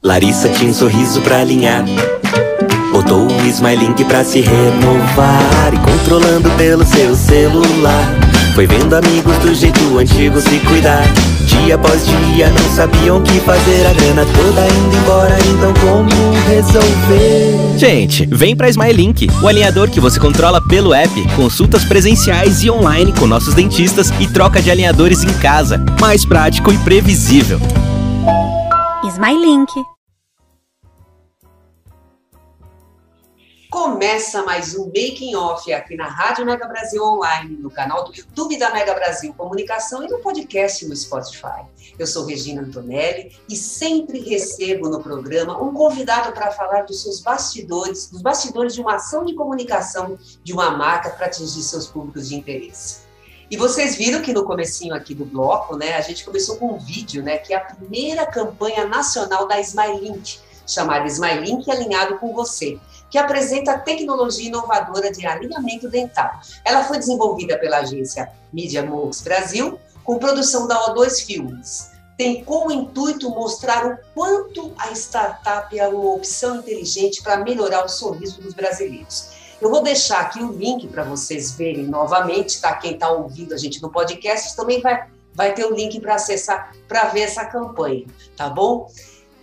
Larissa tinha um sorriso pra alinhar. Botou o Smilink pra se renovar. E controlando pelo seu celular. Foi vendo amigos do jeito antigo se cuidar. Dia após dia não sabiam o que fazer. A grana toda indo embora, então como resolver? Gente, vem pra Smilink, o alinhador que você controla pelo app, consultas presenciais e online com nossos dentistas e troca de alinhadores em casa. Mais prático e previsível. Smilink. Começa mais um Making Off aqui na Rádio Mega Brasil Online, no canal do YouTube da Mega Brasil Comunicação e no podcast no Spotify. Eu sou Regina Antonelli e sempre recebo no programa um convidado para falar dos seus bastidores, dos bastidores de uma ação de comunicação de uma marca para atingir seus públicos de interesse. E vocês viram que no comecinho aqui do bloco, né, a gente começou com um vídeo, né, que é a primeira campanha nacional da Smilink, chamada Smilink Alinhado com Você, que apresenta tecnologia inovadora de alinhamento dental. Ela foi desenvolvida pela agência Media Monks Brasil, com produção da O2 Filmes. Tem como intuito mostrar o quanto a startup é uma opção inteligente para melhorar o sorriso dos brasileiros. Eu vou deixar aqui o link para vocês verem novamente, tá? Quem está ouvindo a gente no podcast também vai, vai ter o link para acessar, para ver essa campanha, tá bom?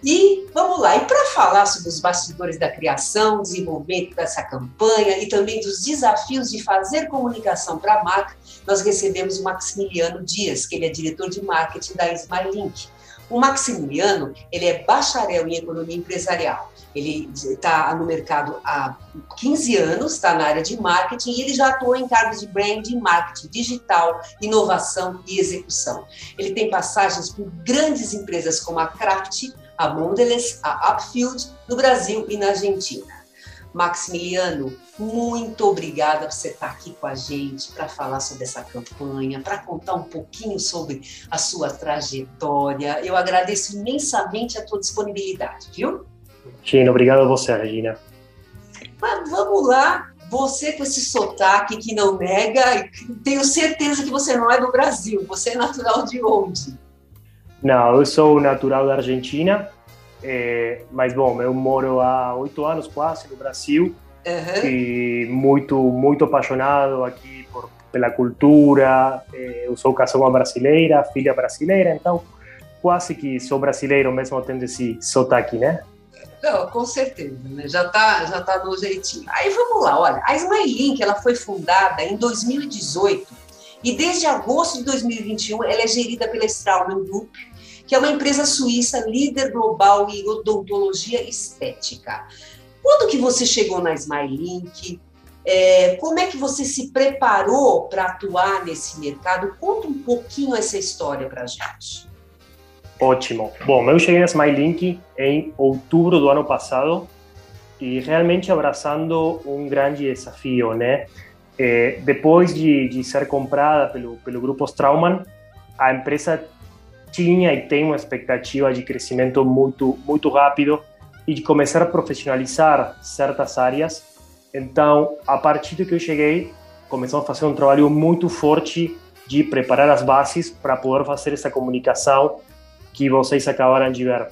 E vamos lá, e para falar sobre os bastidores da criação, desenvolvimento dessa campanha e também dos desafios de fazer comunicação para a marca, nós recebemos o Maximiliano Dias, que ele é diretor de marketing da Smilink. O Maximiliano, ele é bacharel em economia empresarial. Ele está no mercado há 15 anos, está na área de marketing e ele já atuou em cargos de branding, marketing digital, inovação e execução. Ele tem passagens por grandes empresas como a Kraft, a Mondelez, a Upfield, no Brasil e na Argentina. Maximiliano, muito obrigada por você estar aqui com a gente para falar sobre essa campanha, para contar um pouquinho sobre a sua trajetória. Eu agradeço imensamente a tua disponibilidade, viu? Sim, obrigado a você, Regina. Mas vamos lá, você com esse sotaque que não nega, tenho certeza que você não é do Brasil, você é natural de onde? Não, eu sou natural da Argentina, é, mas bom, eu moro há oito anos quase no Brasil uhum. e muito muito apaixonado aqui por, pela cultura. É, eu sou casado brasileira, filha brasileira, então quase que sou brasileiro mesmo tendo esse sotaque, né? Não, com certeza, né? Já tá, já tá no jeitinho. Aí vamos lá, olha, a Smilink, ela foi fundada em 2018 e desde agosto de 2021 ela é gerida pela Straumann Group, que é uma empresa suíça líder global em odontologia estética. Quando que você chegou na Smilink? É, como é que você se preparou para atuar nesse mercado? Conta um pouquinho essa história para a gente. Ótimo. Bom, eu cheguei na Smilink em outubro do ano passado e realmente abraçando um grande desafio, né? É, depois de, de, ser comprada pelo, pelo grupo Straumann, a empresa tinha e tem uma expectativa de crescimento muito muito rápido e de começar a profissionalizar certas áreas. Então, a partir do que eu cheguei, começamos a fazer um trabalho muito forte de preparar as bases para poder fazer essa comunicação que vocês acabaram de ver.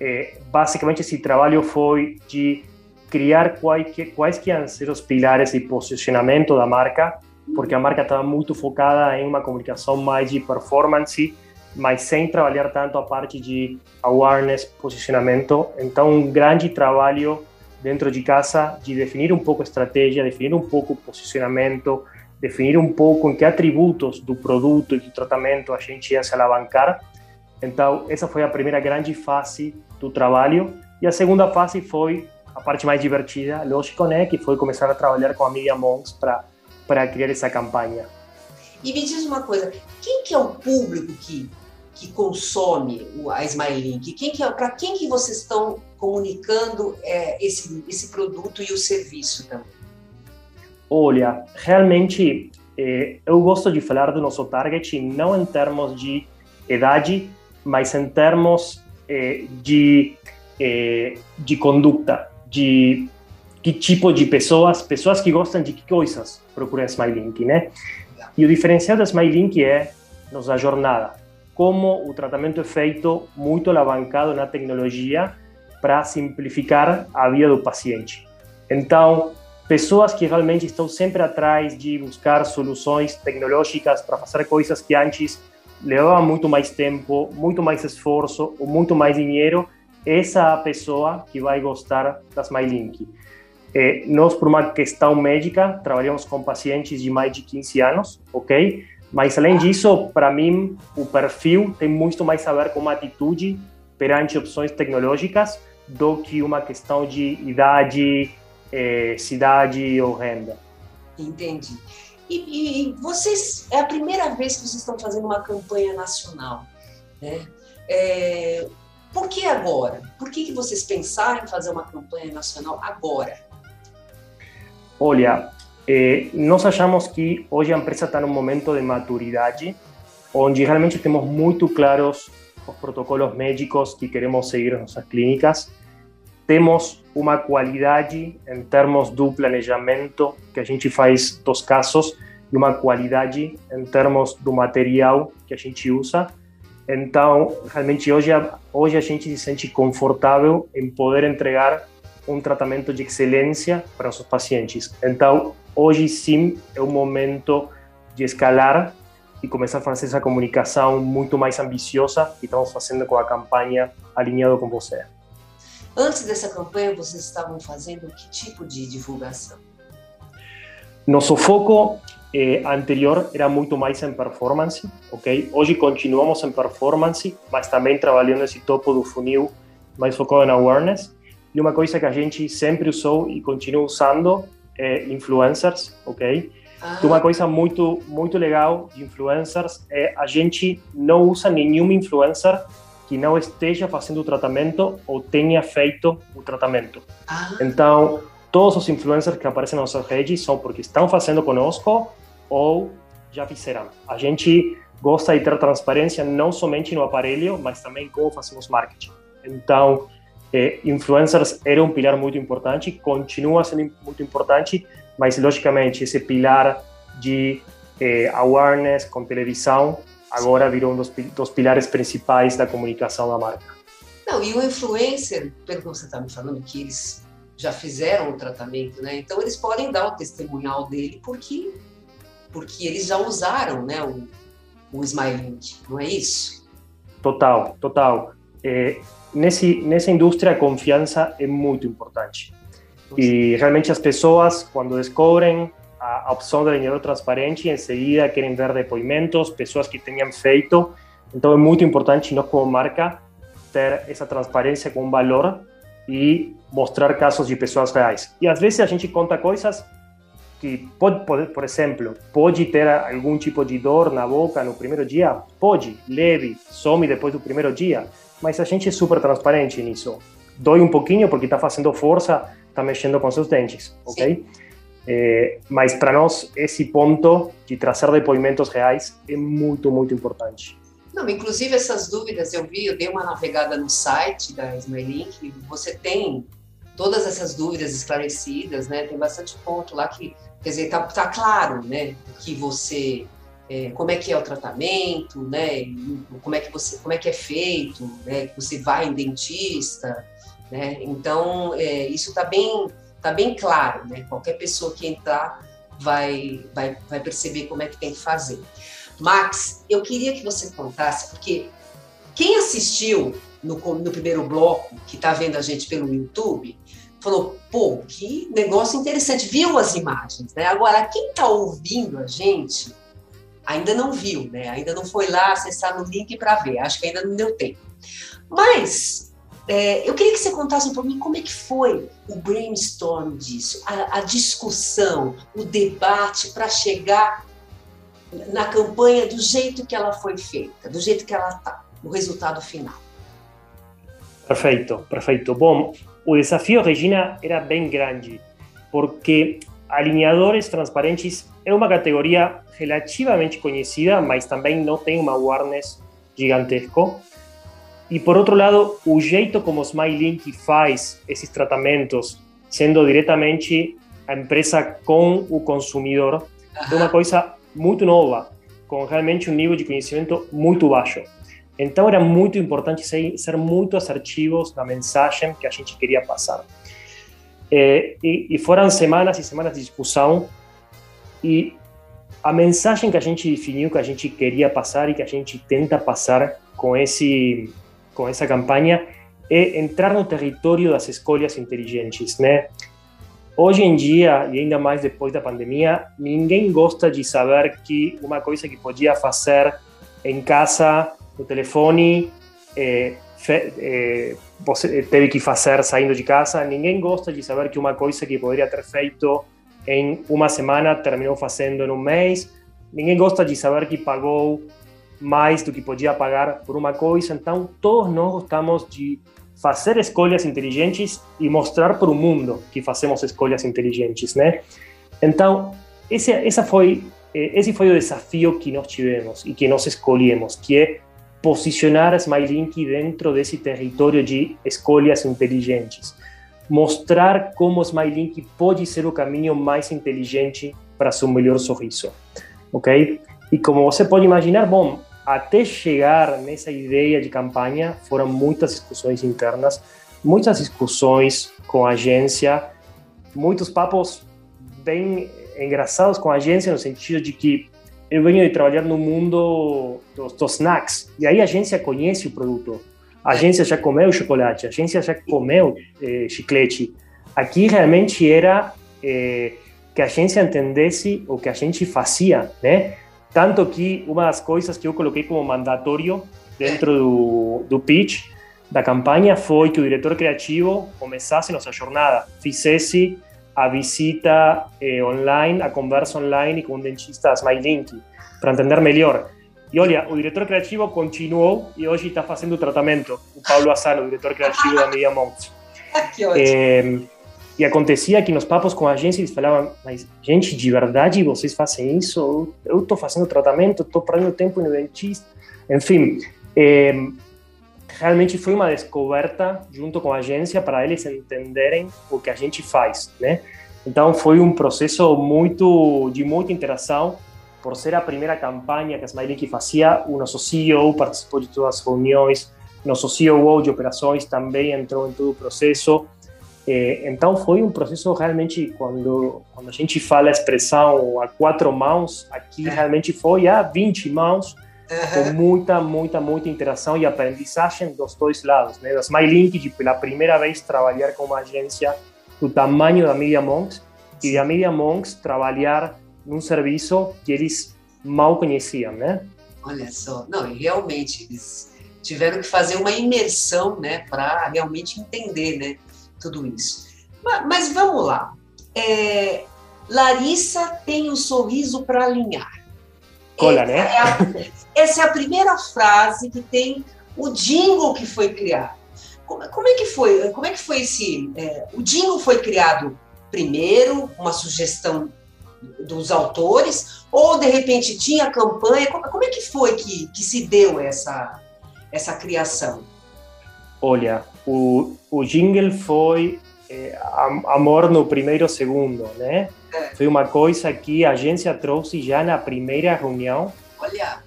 É, basicamente, esse trabalho foi de criar quais que, quais iam ser os pilares de posicionamento da marca, porque a marca estava muito focada em uma comunicação mais de performance mas sem trabalhar tanto a parte de awareness, posicionamento. Então, um grande trabalho dentro de casa de definir um pouco a estratégia, definir um pouco o posicionamento, definir um pouco em que atributos do produto e do tratamento a gente ia se alavancar. Então, essa foi a primeira grande fase do trabalho. E a segunda fase foi a parte mais divertida, lógico, né? Que foi começar a trabalhar com a Media Monks para criar essa campanha. E me diz uma coisa, quem que é o público que, que consome a Smilelink? Quem que é, para quem que vocês estão comunicando é, esse, esse produto e o serviço também? Olha, realmente eh, eu gosto de falar do nosso target não em termos de idade, mas em termos eh, de, eh, de conduta, de que tipo de pessoas, pessoas que gostam de que coisas procuram Smilelink, né? E o diferencial da Smilelink é nossa jornada, como o tratamento é feito muito alavancado na tecnologia para simplificar a vida do paciente. Então, pessoas que realmente estão sempre atrás de buscar soluções tecnológicas para fazer coisas que antes levavam muito mais tempo, muito mais esforço ou muito mais dinheiro, essa pessoa que vai gostar das MyLink. É, nós, por uma questão médica, trabalhamos com pacientes de mais de 15 anos, ok? Mas, além disso, para mim, o perfil tem muito mais a ver com uma atitude perante opções tecnológicas do que uma questão de idade, é, cidade ou renda. Entendi. E, e, vocês, é a primeira vez que vocês estão fazendo uma campanha nacional, né? É, por que agora? Por que, que vocês pensaram em fazer uma campanha nacional agora? Olha, eh, nós achamos que hoje a empresa está num momento de maturidade, onde realmente temos muito claros os protocolos médicos que queremos seguir nas nossas clínicas temos uma qualidade em termos do planejamento que a gente faz dos casos e uma qualidade em termos do material que a gente usa. Então, realmente hoje hoje a gente se sente confortável em poder entregar um tratamento de excelência para os pacientes. Então, hoje sim é o momento de escalar e começar a fazer essa comunicação muito mais ambiciosa que estamos fazendo com a campanha alinhado com você. Antes dessa campanha, vocês estavam fazendo que tipo de divulgação? Nosso foco eh, anterior era muito mais em performance, ok? Hoje continuamos em performance, mas também trabalhando nesse topo do funil mais focado em awareness. E uma coisa que a gente sempre usou e continua usando é influencers, ok? Ah. Uma coisa muito muito legal de influencers é a gente não usa nenhum influencer que não esteja fazendo o tratamento ou tenha feito o tratamento. Ah. Então, todos os influencers que aparecem nas nossas redes são porque estão fazendo conosco ou já fizeram. A gente gosta de ter transparência não somente no aparelho, mas também como fazemos marketing. Então, eh, influencers era um pilar muito importante, continua sendo muito importante, mas logicamente esse pilar de eh, awareness com televisão agora virou um dos, dos pilares principais da comunicação da marca. Não, e o influencer, pelo que você está me falando, que eles já fizeram o tratamento, né? Então eles podem dar o testemunhal dele porque porque eles já usaram, né, o, o Smilink, não é isso? Total, total. É, nesse nessa indústria a confiança é muito importante. E realmente as pessoas quando descobrem a opção do alinhador transparente, em seguida querem ver depoimentos, pessoas que tenham feito. Então é muito importante nós como marca ter essa transparência com valor e mostrar casos de pessoas reais. E às vezes a gente conta coisas que pode, pode, por exemplo, pode ter algum tipo de dor na boca no primeiro dia, pode, leve, some depois do primeiro dia, mas a gente é super transparente nisso. Dói um pouquinho porque está fazendo força, está mexendo com seus dentes, ok? Sim. É, mas para nós, esse ponto de trazer depoimentos reais é muito, muito importante. Não, inclusive essas dúvidas eu vi, eu dei uma navegada no site da Smilink, você tem todas essas dúvidas esclarecidas, né? Tem bastante ponto lá que, quer dizer, tá, tá claro, né? Que você, é, como é que é o tratamento, né? Como é que você, como é que é feito, né? Você vai em dentista, né? Então, é, isso está bem tá bem claro, né? Qualquer pessoa que entrar vai, vai, vai perceber como é que tem que fazer. Max, eu queria que você contasse, porque quem assistiu no, no primeiro bloco, que está vendo a gente pelo YouTube, falou, pô, que negócio interessante, viu as imagens, né? Agora, quem está ouvindo a gente ainda não viu, né? Ainda não foi lá acessar no link para ver, acho que ainda não deu tempo. Mas é, eu queria que você contasse para mim como é que foi o brainstorm disso, a, a discussão, o debate para chegar na campanha do jeito que ela foi feita, do jeito que ela está, o resultado final. Perfeito, perfeito. Bom, o desafio, Regina, era bem grande, porque alinhadores transparentes é uma categoria relativamente conhecida, mas também não tem uma awareness gigantesco. E por outro lado, o jeito como SmileLink faz esses tratamentos, sendo diretamente a empresa com o consumidor, é uma coisa muito nova, com realmente um nível de conhecimento muito baixo. Então era muito importante ser, ser muito assertivos na mensagem que a gente queria passar. É, e, e foram semanas e semanas de discussão e a mensagem que a gente definiu que a gente queria passar e que a gente tenta passar com esse com essa campanha é entrar no território das escolhas inteligentes, né? Hoje em dia, e ainda mais depois da pandemia, ninguém gosta de saber que uma coisa que podia fazer em casa no telefone, é, fe, é, você teve que fazer saindo de casa. Ninguém gosta de saber que uma coisa que poderia ter feito em uma semana terminou fazendo em um mês. Ninguém gosta de saber que pagou mais do que podia pagar por uma coisa. Então, todos nós gostamos de fazer escolhas inteligentes e mostrar para o mundo que fazemos escolhas inteligentes, né? Então, esse, essa foi, esse foi o desafio que nós tivemos e que nós escolhemos, que é posicionar a SmileLink dentro desse território de escolhas inteligentes. Mostrar como SmileLink pode ser o caminho mais inteligente para seu melhor sorriso, ok? E como você pode imaginar, bom, até chegar nessa ideia de campanha foram muitas discussões internas, muitas discussões com a agência, muitos papos bem engraçados com a agência no sentido de que eu venho de trabalhar no mundo dos, dos snacks, e aí a agência conhece o produto. A agência já comeu chocolate, a agência já comeu eh, chiclete. Aqui realmente era eh, que a agência entendesse o que a gente fazia, né? Tanto que uma das coisas que eu coloquei como mandatório dentro do, do pitch da campanha foi que o diretor criativo começasse nossa jornada, fizesse a visita eh, online, a conversa online com o dentista SmileLink, para entender melhor. E olha, o diretor criativo continuou e hoje está fazendo o tratamento, o Paulo Asano, o diretor criativo da Media Monks. que ótimo. É, e acontecia que nos papos com a agência eles falavam, mas gente, de verdade vocês fazem isso? Eu estou fazendo tratamento, estou perdendo tempo no dentista. Enfim, é, realmente foi uma descoberta junto com a agência para eles entenderem o que a gente faz, né? Então foi um processo muito de muita interação, por ser a primeira campanha que a Smiley fazia, o nosso CEO participou de todas as reuniões, nosso CEO de operações também entrou em todo o processo. Então foi um processo realmente, quando, quando a gente fala a expressão a quatro mãos, aqui realmente foi a 20 mãos, com muita, muita, muita interação e aprendizagem dos dois lados. Né? Da SmileLink, de pela primeira vez trabalhar com uma agência do tamanho da Media Monks e da Media Monks trabalhar num serviço que eles mal conheciam, né? Olha só, não, e realmente eles tiveram que fazer uma imersão, né, para realmente entender, né, tudo isso. Mas, mas vamos lá. É, Larissa tem um sorriso para alinhar. Cola, né? É a, essa é a primeira frase que tem o jingle que foi criado. Como, como é que foi? Como é que foi esse? É, o jingle foi criado primeiro, uma sugestão dos autores, ou de repente tinha campanha? Como, como é que foi que, que se deu essa, essa criação? Olha, o, o jingle foi é, amor no primeiro segundo, né? É. Foi uma coisa que a agência trouxe já na primeira reunião. Olha.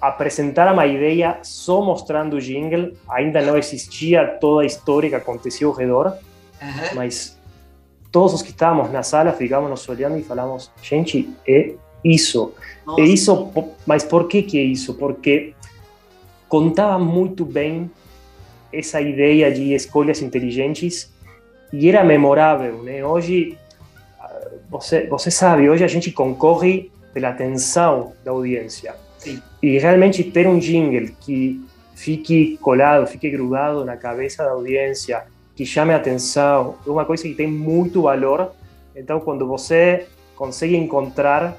Apresentar uma ideia só mostrando o jingle, ainda não existia toda a história que aconteceu ao redor, uhum. mas todos os que estávamos na sala ficamos nos olhando e falamos: gente, é isso. Nossa. É isso, mas por que, que é isso? Porque contava muito bem essa ideia de escolhas inteligentes e era memorável, né? Hoje, você, você sabe, hoje a gente concorre pela atenção da audiência. Sim. E realmente ter um jingle que fique colado, fique grudado na cabeça da audiência, que chame a atenção, é uma coisa que tem muito valor. Então, quando você consegue encontrar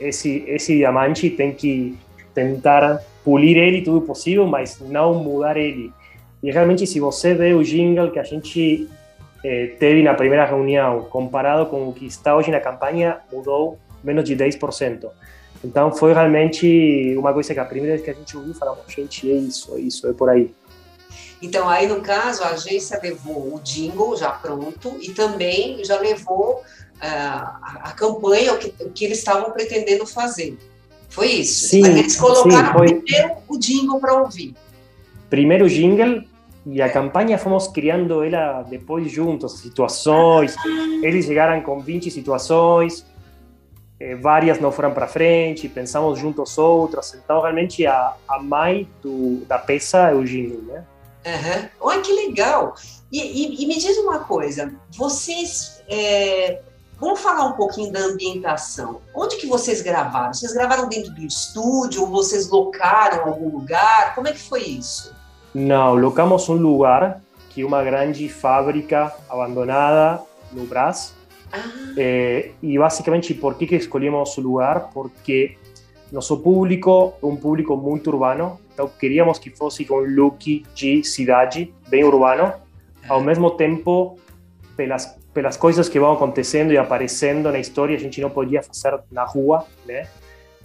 esse, esse diamante, tem que tentar polir ele tudo possível, mas não mudar ele. E realmente, se você vê o jingle que a gente eh, teve na primeira reunião, comparado com o que está hoje na campanha, mudou menos de 10%. Então, foi realmente uma coisa que a primeira vez que a gente ouviu, falamos, gente, é isso, é isso, é por aí. Então, aí no caso, a agência levou o jingle já pronto e também já levou uh, a, a, campanha, o que, o que eles estavam pretendendo fazer. Foi isso? Sim, Mas eles colocaram sim, foi... primeiro o jingle para ouvir. Primeiro o jingle e a campanha fomos criando ela depois juntos, situações. Eles chegaram com 20 situações, eh, várias não foram para frente, pensamos juntos outras. Então, realmente, a, a mãe da peça é o jingle, né? Uhum. Olha que legal! E, e, e, me diz uma coisa, vocês é, vamos falar um pouquinho da ambientação. Onde que vocês gravaram? Vocês gravaram dentro do estúdio vocês locaram algum lugar? Como é que foi isso? Não, locamos um lugar que é uma grande fábrica abandonada no Brás. Ah, Eh, e basicamente, por que, que escolhemos o lugar? Porque nosso público é um público muito urbano, então queríamos que fosse com look de cidade, bem urbano, ao mesmo tempo, pelas, pelas coisas que vão acontecendo e aparecendo na história, a gente não podia fazer na rua, né?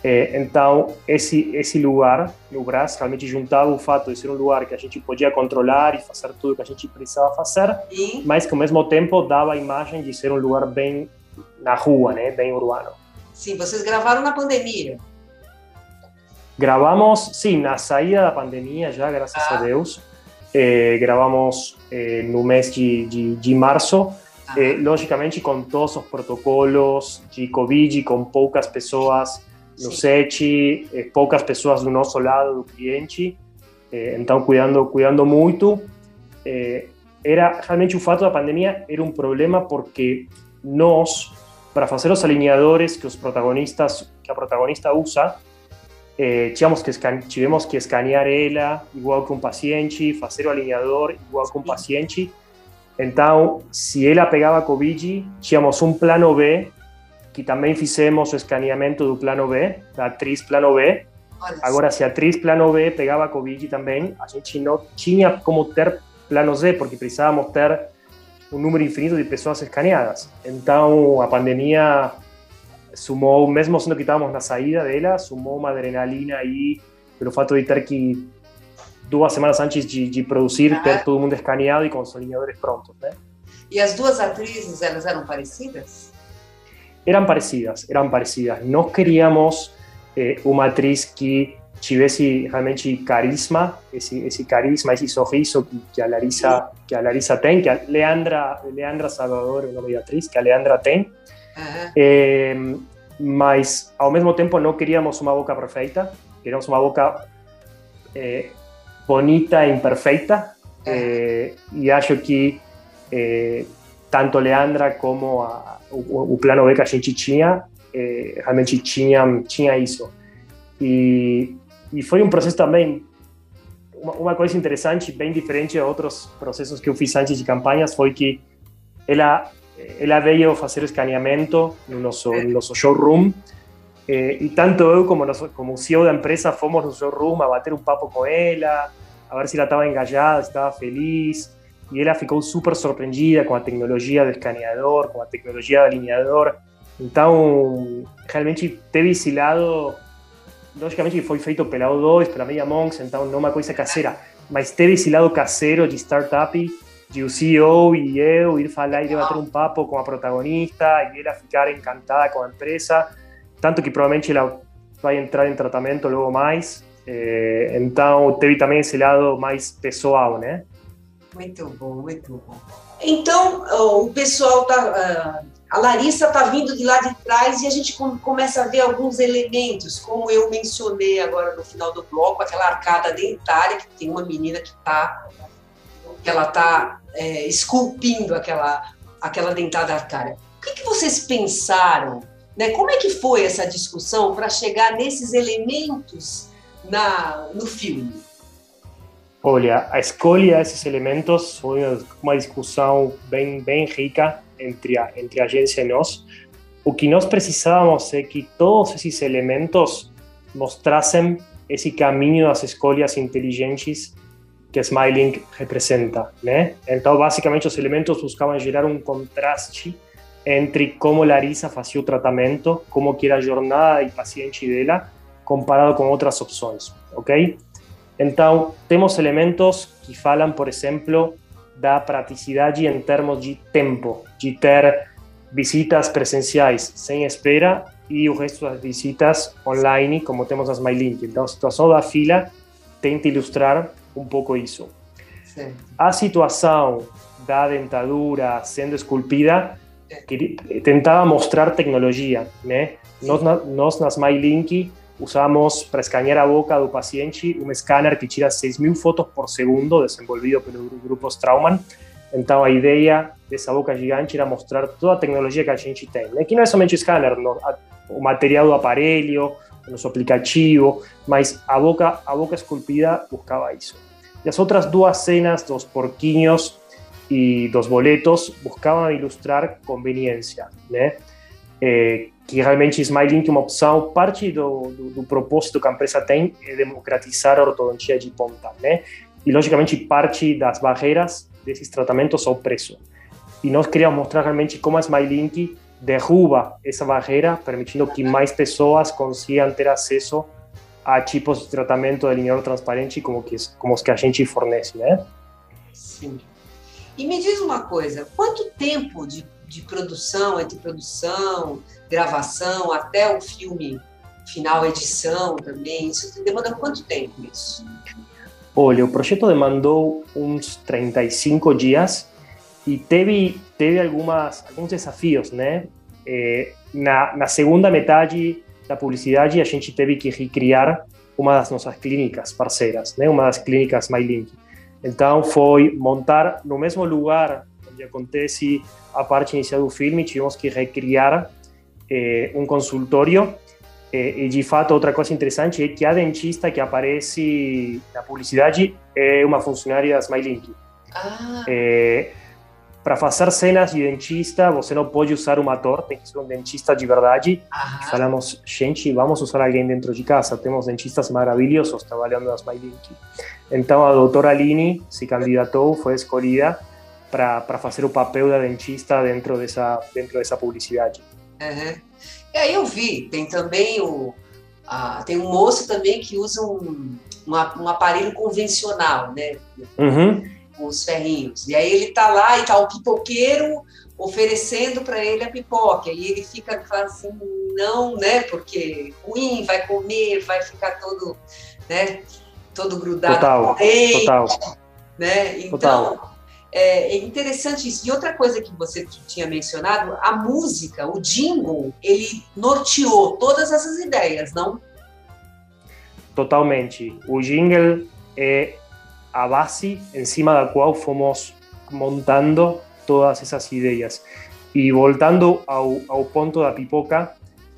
Eh, então, esse, esse lugar no Brás realmente juntava o fato de ser um lugar que a gente podia controlar e fazer tudo que a gente precisava fazer, mas que ao mesmo tempo dava a imagem de ser um lugar bem na rua, né? Bem urbano. sim, vocês gravaram na pandemia. Gravamos, sim, na saída da pandemia já, graças a Deus. Eh, gravamos eh, no mês de, de, de março, Ah, eh, logicamente com todos os protocolos de Covid, com poucas pessoas no sim. set, eh, poucas pessoas do nosso lado do cliente, eh, então cuidando, cuidando muito. Eh, era realmente o fato da pandemia era um problema porque nós, para fazer os alinhadores que os protagonistas, que a protagonista usa, eh, tínhamos que, tivemos que escanear ela igual que um paciente, fazer o alinhador igual que um paciente. Então, se ela pegava Covid, tínhamos um plano B, que também fizemos o escaneamento do plano B, da atriz plano B. Olha Agora, se a atriz plano B pegava Covid também, a gente não tinha como ter plano Z, porque precisávamos ter um número infinito de pessoas escaneadas. Então, a pandemia sumou, mesmo sendo que estávamos na saída dela, sumou uma adrenalina aí, pelo fato de ter que, duas semanas antes de, de produzir, Ah. ter todo mundo escaneado e com os alinhadores prontos, né? E as duas atrizes, elas eram parecidas? Eram parecidas, eram parecidas. Nós queríamos eh, uma atriz que tivesse realmente carisma, esse, esse carisma, esse sorriso que, que, a Larissa, que a Larissa tem, que a Leandra, Leandra Salvador é o nome da atriz, que a Leandra tem, Aham. eh, mas ao mesmo tempo não queríamos uma boca perfeita, queríamos uma boca eh, bonita e imperfeita, eh, e acho que eh, tanto Leandra como a, o, o plano B que a gente tinha, eh, realmente tinha isso. E, e foi um processo também, uma coisa interessante, bem diferente de outros processos que eu fiz antes de campanhas, foi que ela, ela veio fazer o escaneamento no nosso, no nosso showroom, eh, e tanto eu como, nosso, como o CEO da empresa fomos no showroom a bater um papo com ela, a ver se ela estava engajada, se estava feliz, e ela ficou super surpreendida com a tecnologia do escaneador, com a tecnologia do alinhador. Então, realmente teve esse lado, logicamente foi feito pela O2, pela Media Monks, então não é uma coisa caseira, mas teve esse lado caseiro de startup, de o CEO e eu ir falar e debater um papo com a protagonista e ela ficar encantada com a empresa, tanto que provavelmente ela vai entrar em tratamento logo mais. Eh, então, teve também esse lado mais pessoal, né? Muito bom, muito bom. Então, o pessoal tá. ah, A Larissa tá vindo de lá de trás e a gente com- começa a ver alguns elementos, como eu mencionei agora no final do bloco, aquela arcada dentária, que tem uma menina que está que ela está é, esculpindo aquela, aquela dentada arcária. O que, que vocês pensaram? Né? Como é que foi essa discussão para chegar nesses elementos na, no filme? Olha, a escolha desses elementos foi uma discussão bem, bem rica entre a, entre a agência e nós. O que nós precisávamos é que todos esses elementos mostrassem esse caminho das escolhas inteligentes que Smiling representa, né? Então, basicamente, os elementos buscavam gerar um contraste entre como Larissa fazia o tratamento, como que era a jornada e paciente dela, comparado com outras opções, ok? Então, temos elementos que falam, por exemplo, da praticidade em termos de tempo, de ter visitas presenciais sem espera e o resto das visitas online, como temos as MyLink. Então, a situação da fila tenta ilustrar um pouco isso. Sim. A situação da dentadura sendo esculpida que tentava mostrar tecnologia, né? Nós, nós nas MyLink usamos para escanear a boca do paciente um scanner que tira 6 mil fotos por segundo, desenvolvido pelo grupo Straumann. Então, a ideia dessa boca gigante era mostrar toda a tecnologia que a gente tem. Né? Que não é somente o material do aparelho, o nosso aplicativo, mas a boca, a boca esculpida buscava isso. E as outras duas cenas dos porquinhos e dos boletos buscavam ilustrar conveniência, né? É, que realmente Smiling é uma opção, parte do, do, do, propósito que a empresa tem é democratizar a ortodontia de ponta, né? E, logicamente, parte das barreiras desses tratamentos ao preço. E nós queríamos mostrar realmente como a Smilink derruba essa barreira, permitindo que mais pessoas consigam ter acesso a tipos de tratamento de alinhador transparente como, que, como os que a gente fornece, né? Sim. E me diz uma coisa, quanto tempo de, de produção, entre produção, gravação, até o filme final, edição também, isso demanda quanto tempo isso? Olha, o projeto demandou uns 35 dias e teve, teve algumas, alguns desafios, né? É, na, na segunda metade da publicidade, a gente teve que recriar uma das nossas clínicas parceiras, né? uma das clínicas MyLink. Então foi montar no mesmo lugar onde acontece a parte inicial do filme, tivemos que recriar eh, um consultório eh, e de fato outra coisa interessante é que a dentista que aparece na publicidade é uma funcionária da SmileLink. Ah. Eh, para fazer cenas de dentista, você não pode usar um ator, tem que ser um dentista de verdade. Ah. Falamos, gente, vamos usar alguém dentro de casa. Temos dentistas maravilhosos trabalhando na SmileLink. Então a doutora Aline se candidatou, foi escolhida para fazer o papel da dentista dentro dessa, dentro dessa publicidade. Uhum. E aí eu vi, tem também o. A, tem um moço também que usa um, uma, um aparelho convencional, né? Uhum. Os ferrinhos. E aí ele tá lá e tá o pipoqueiro oferecendo para ele a pipoca. E ele fica assim, não, né? Porque ruim, vai comer, vai ficar todo, né? todo grudado total, total. né? Então, total. É, é, interessante isso. E outra coisa que você tinha mencionado, a música, o jingle, ele norteou todas essas ideias, não? Totalmente. O jingle é a base em cima da qual fomos montando todas essas ideias. E voltando ao, ao ponto da pipoca,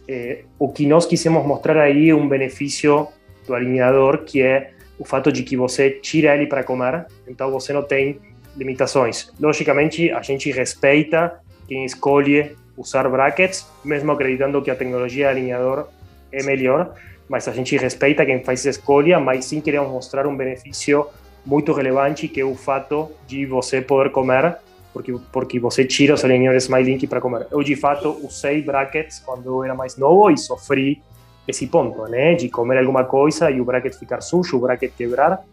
eh, o que nós quisemos mostrar aí é um benefício do alinhador, que é o fato de que você tira ele para comer, então você não tem limitações. Logicamente, a gente respeita quem escolhe usar brackets, mesmo acreditando que a tecnologia alinhador é melhor, mas a gente respeita quem faz essa escolha, mas sim queremos mostrar um benefício muito relevante, que é o fato de você poder comer, porque, porque você tira os alinhadores MyLink para comer. Eu, de fato, usei brackets quando eu era mais novo e sofri esse ponto, né? De comer alguma coisa e o bracket ficar sujo, o bracket quebrar.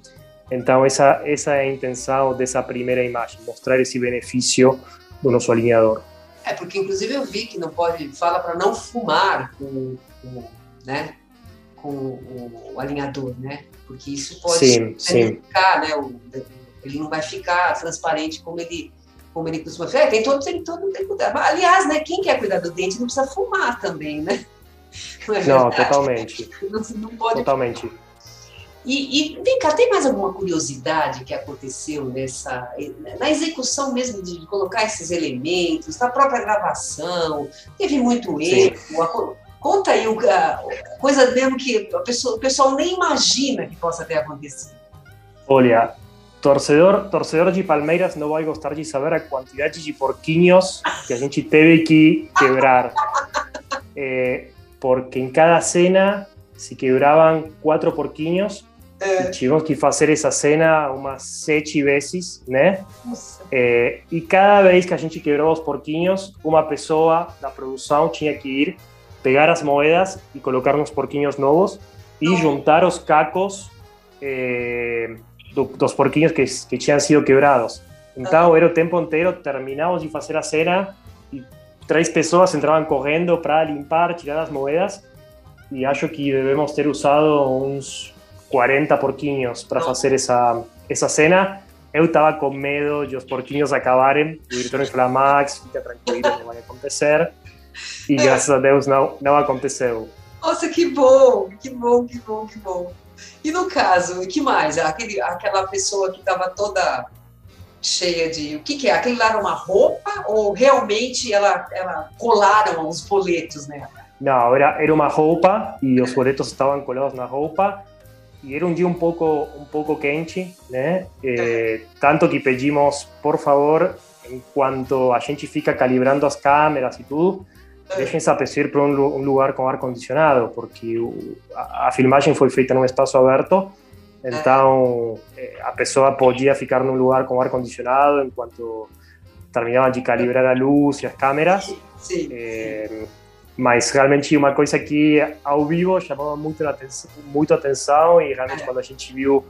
Então, essa, essa é a intenção dessa primeira imagem, mostrar esse benefício do nosso alinhador. É, porque inclusive eu vi que não pode, fala para não fumar com, com, né, com o, o, alinhador, né? Porque isso pode sim, sim. né? O, ele não vai ficar transparente como ele como ele costuma. É, tem todo, tem todo, tem cuidado. Aliás, né? Quem quer cuidar do dente não precisa fumar também, né? Não, é não totalmente. Não, não pode totalmente. E, e, vem cá, tem mais alguma curiosidade que aconteceu nessa na execução mesmo de colocar esses elementos, na própria gravação? Teve muito erro? Conta aí o, a, coisa mesmo que a pessoa, o pessoal nem imagina que possa ter acontecido. Olha, torcedor, torcedor de Palmeiras não vai gostar de saber a quantidade de porquinhos que a gente teve que quebrar. É, porque em cada cena se quebravam quatro porquinhos é. Tivemos que fazer essa cena umas sete vezes, né? É, e cada vez que a gente quebrou os porquinhos, uma pessoa da produção tinha que ir pegar as moedas e colocar nos porquinhos novos e juntar os cacos é, do, dos porquinhos que, que tinham sido quebrados. Então, era o tempo inteiro, terminamos de fazer a cena e três pessoas entravam correndo para limpar, tirar as moedas e acho que devemos ter usado uns 40 porquinhos para fazer essa, essa cena. Eu estava com medo de os porquinhos acabarem. O diretor me falou, Max, fica tranquilo, não vai acontecer. E graças a Deus não, não aconteceu. Nossa, que bom, que bom, que bom, que bom. E no caso, o que mais? Aquele, aquela pessoa que estava toda cheia de. O que, que é? Aquele lá era uma roupa ou realmente ela, ela colaram os boletos nela? Não, era, era uma roupa e os boletos estavam colados na roupa y era un día un poco, un poco quente, né? Eh, tanto que pedimos, por favor, en cuanto a gente fica calibrando as câmeras e tudo, deixem essa pessoa para um, lugar com ar condicionado, porque a, a, filmagem foi feita num espaço aberto, então eh, a pessoa podia ficar num lugar com ar condicionado enquanto terminava de calibrar a luz e as câmeras. Sim, sim. Eh, mas realmente uma coisa que ao vivo chamava muito a atenção, muito atenção e realmente quando a gente viu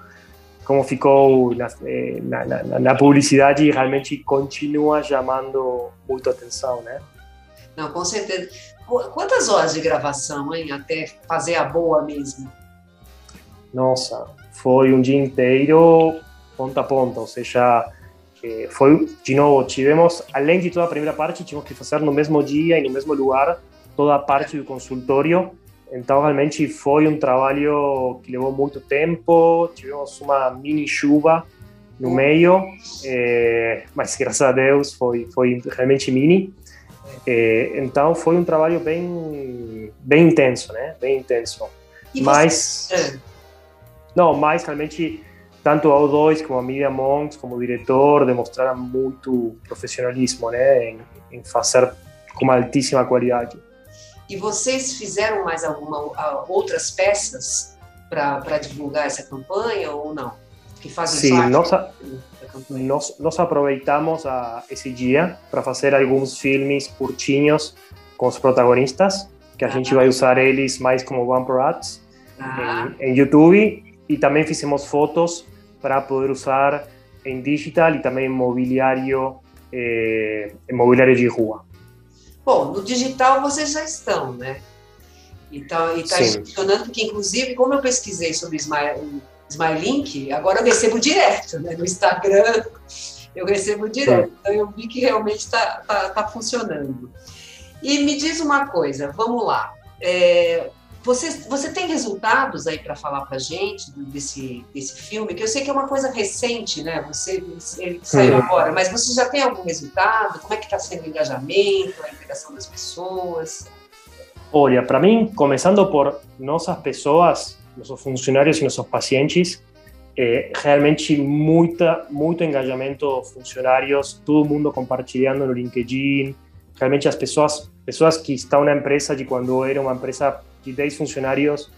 como ficou na, eh, na, na, na publicidade, realmente continua chamando muito atenção, né? Não, com certeza. Quantas horas de gravação, hein, até fazer a boa mesmo? Nossa, foi um dia inteiro, ponta a ponta, ou seja, eh, foi, de novo, tivemos, além de toda a primeira parte, tivemos que fazer no mesmo dia e no mesmo lugar, toda a parte do consultório. Então, realmente foi um trabalho que levou muito tempo. Tivemos uma mini chuva no meio, é, mas graças a Deus foi, foi realmente mini. É, então, foi um trabalho bem, bem intenso, né? Bem intenso. E mas, você... não, mas realmente tanto a O2 como a Media Monks, como diretor, demonstraram muito profissionalismo, né? Em, em fazer com uma altíssima qualidade. E vocês fizeram mais alguma outras peças para divulgar essa campanha ou não? Que fazem Sim, parte nós, da nós, nós aproveitamos a, esse dia para fazer alguns filmes curtinhos com os protagonistas, que a ah. gente vai usar eles mais como bumper ads ah. em, em YouTube. E também fizemos fotos para poder usar em digital e também em mobiliário, eh, em mobiliário de rua. Bom, no digital vocês já estão, né? Então, e está funcionando, porque inclusive, como eu pesquisei sobre o Smilink, agora eu recebo direto, né? No Instagram eu recebo direto. Então eu vi que realmente está tá, tá funcionando. E me diz uma coisa, vamos lá. É, você, você tem resultados aí para falar para gente desse, desse filme? Que eu sei que é uma coisa recente, né? Você ele saiu uhum. agora, mas você já tem algum resultado? Como é que está sendo o engajamento, a interação das pessoas? Olha, para mim, começando por nossas pessoas, nossos funcionários e nossos pacientes, é, realmente muita, muito engajamento, funcionários, todo mundo compartilhando no LinkedIn, realmente as pessoas, pessoas que estão na empresa de quando era uma empresa de 10 funcionários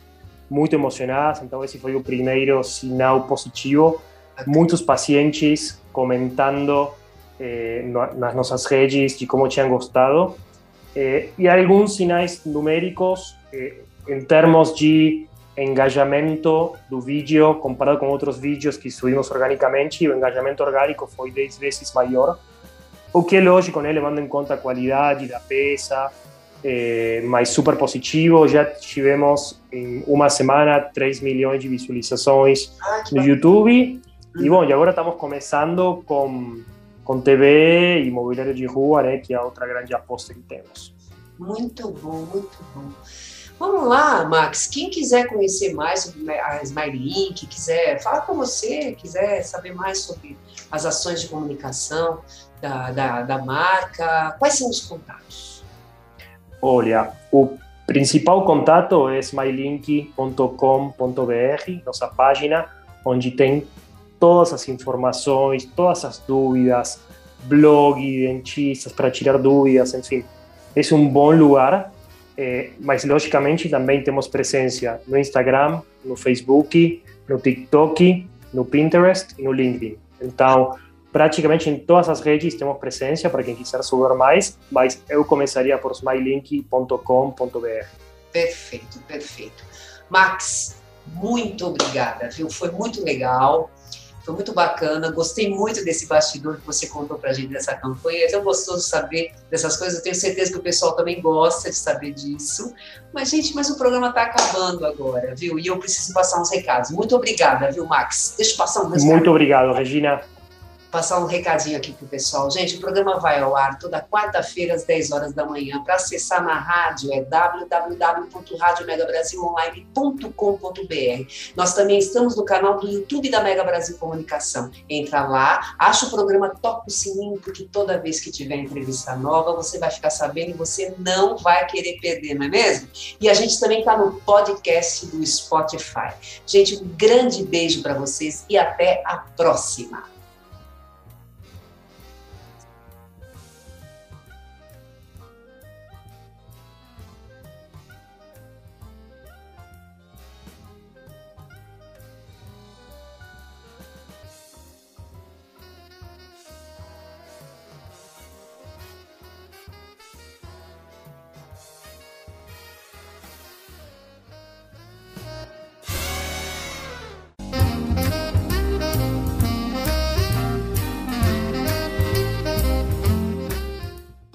muito emocionadas, então esse foi o primeiro sinal positivo. Muitos pacientes comentando eh, nas nossas redes de como tinham gostado. Eh, e alguns sinais numéricos eh, em termos de engajamento do vídeo comparado com outros vídeos que subimos organicamente, o engajamento orgânico foi 10 vezes maior. O que é lógico, né, levando em conta a qualidade da é, mas super positivo. Já tivemos em uma semana 3 milhões de visualizações ah, no YouTube. E bom, e agora estamos começando com, com TV e mobiliário de rua, né, que é outra grande aposta que temos. Muito bom, muito bom. Vamos lá, Max. Quem quiser conhecer mais sobre a Smile quiser falar com você, quiser saber mais sobre as ações de comunicação da, da, da marca, quais são os contatos? Olha, o principal contato é smilelink.com.br, nossa página, onde tem todas as informações, todas as dúvidas, blog, dentistas para tirar dúvidas, enfim. É um bom lugar é, mas logicamente também temos presença no Instagram, no Facebook, no TikTok, no Pinterest e no LinkedIn. Então, praticamente em todas as redes temos presença para quem quiser saber mais, mas eu começaria por smilelink.com.br. Perfeito, perfeito. Max, muito obrigada, viu? Foi muito legal. Foi muito bacana, gostei muito desse bastidor que você contou para a gente dessa campanha. É tão gostoso saber dessas coisas. Eu tenho certeza que o pessoal também gosta de saber disso. Mas, gente, mas o programa está acabando agora, viu? E eu preciso passar uns recados. Muito obrigada, viu, Max? Deixa eu passar um recado. Muito obrigado, Regina passar um recadinho aqui para o pessoal. Gente, o programa vai ao ar toda quarta-feira às 10 horas da manhã. Para acessar na rádio é www.radiomegabrasilonline.com.br. Nós também estamos no canal do YouTube da Mega Brasil Comunicação. Entra lá, acha o programa, toca o sininho, porque toda vez que tiver entrevista nova, você vai ficar sabendo e você não vai querer perder, não é mesmo? E a gente também está no podcast do Spotify. Gente, um grande beijo para vocês e até a próxima.